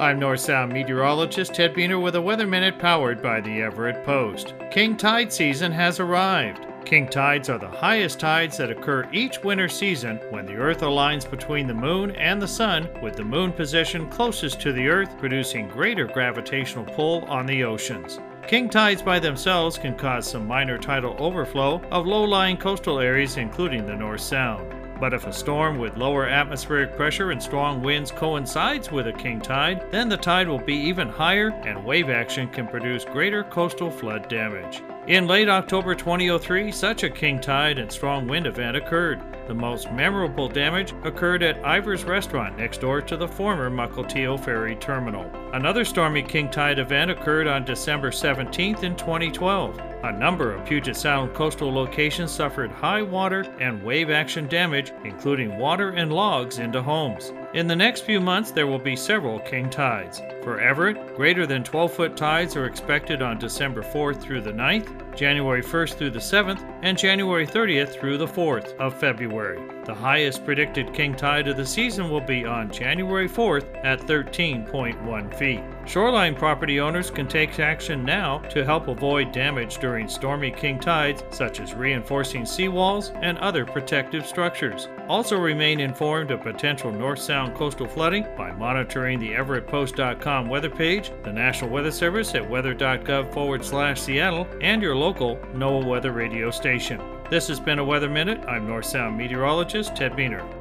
I'm North Sound meteorologist Ted Buehner with a Weather Minute powered by the Everett Post. King tide season has arrived. King tides are the highest tides that occur each winter season when the Earth aligns between the Moon and the Sun, with the Moon positioned closest to the Earth, producing greater gravitational pull on the oceans. King tides by themselves can cause some minor tidal overflow of low lying coastal areas, including the North Sound. But if a storm with lower atmospheric pressure and strong winds coincides with a king tide, then the tide will be even higher and wave action can produce greater coastal flood damage. In late October 2003, such a king tide and strong wind event occurred. The most memorable damage occurred at Ivar's Restaurant next door to the former Mukilteo Ferry Terminal. Another stormy king tide event occurred on December 17th in 2012. A number of Puget Sound coastal locations suffered high water and wave action damage, including water and logs into homes. In the next few months, there will be several king tides. For Everett, greater than 12 foot tides are expected on December 4th through the 9th, January 1st through the 7th, and January 30th through the 4th of February. The highest predicted king tide of the season will be on January 4th at 13.1 feet. Shoreline property owners can take action now to help avoid damage during stormy king tides, such as reinforcing seawalls and other protective structures. Also, remain informed of potential north sound coastal flooding by monitoring the EverettPost.com weather page, the National Weather Service at weather.gov forward slash Seattle, and your local NOAA Weather radio station. This has been a Weather Minute. I'm North Sound meteorologist Ted Buehner.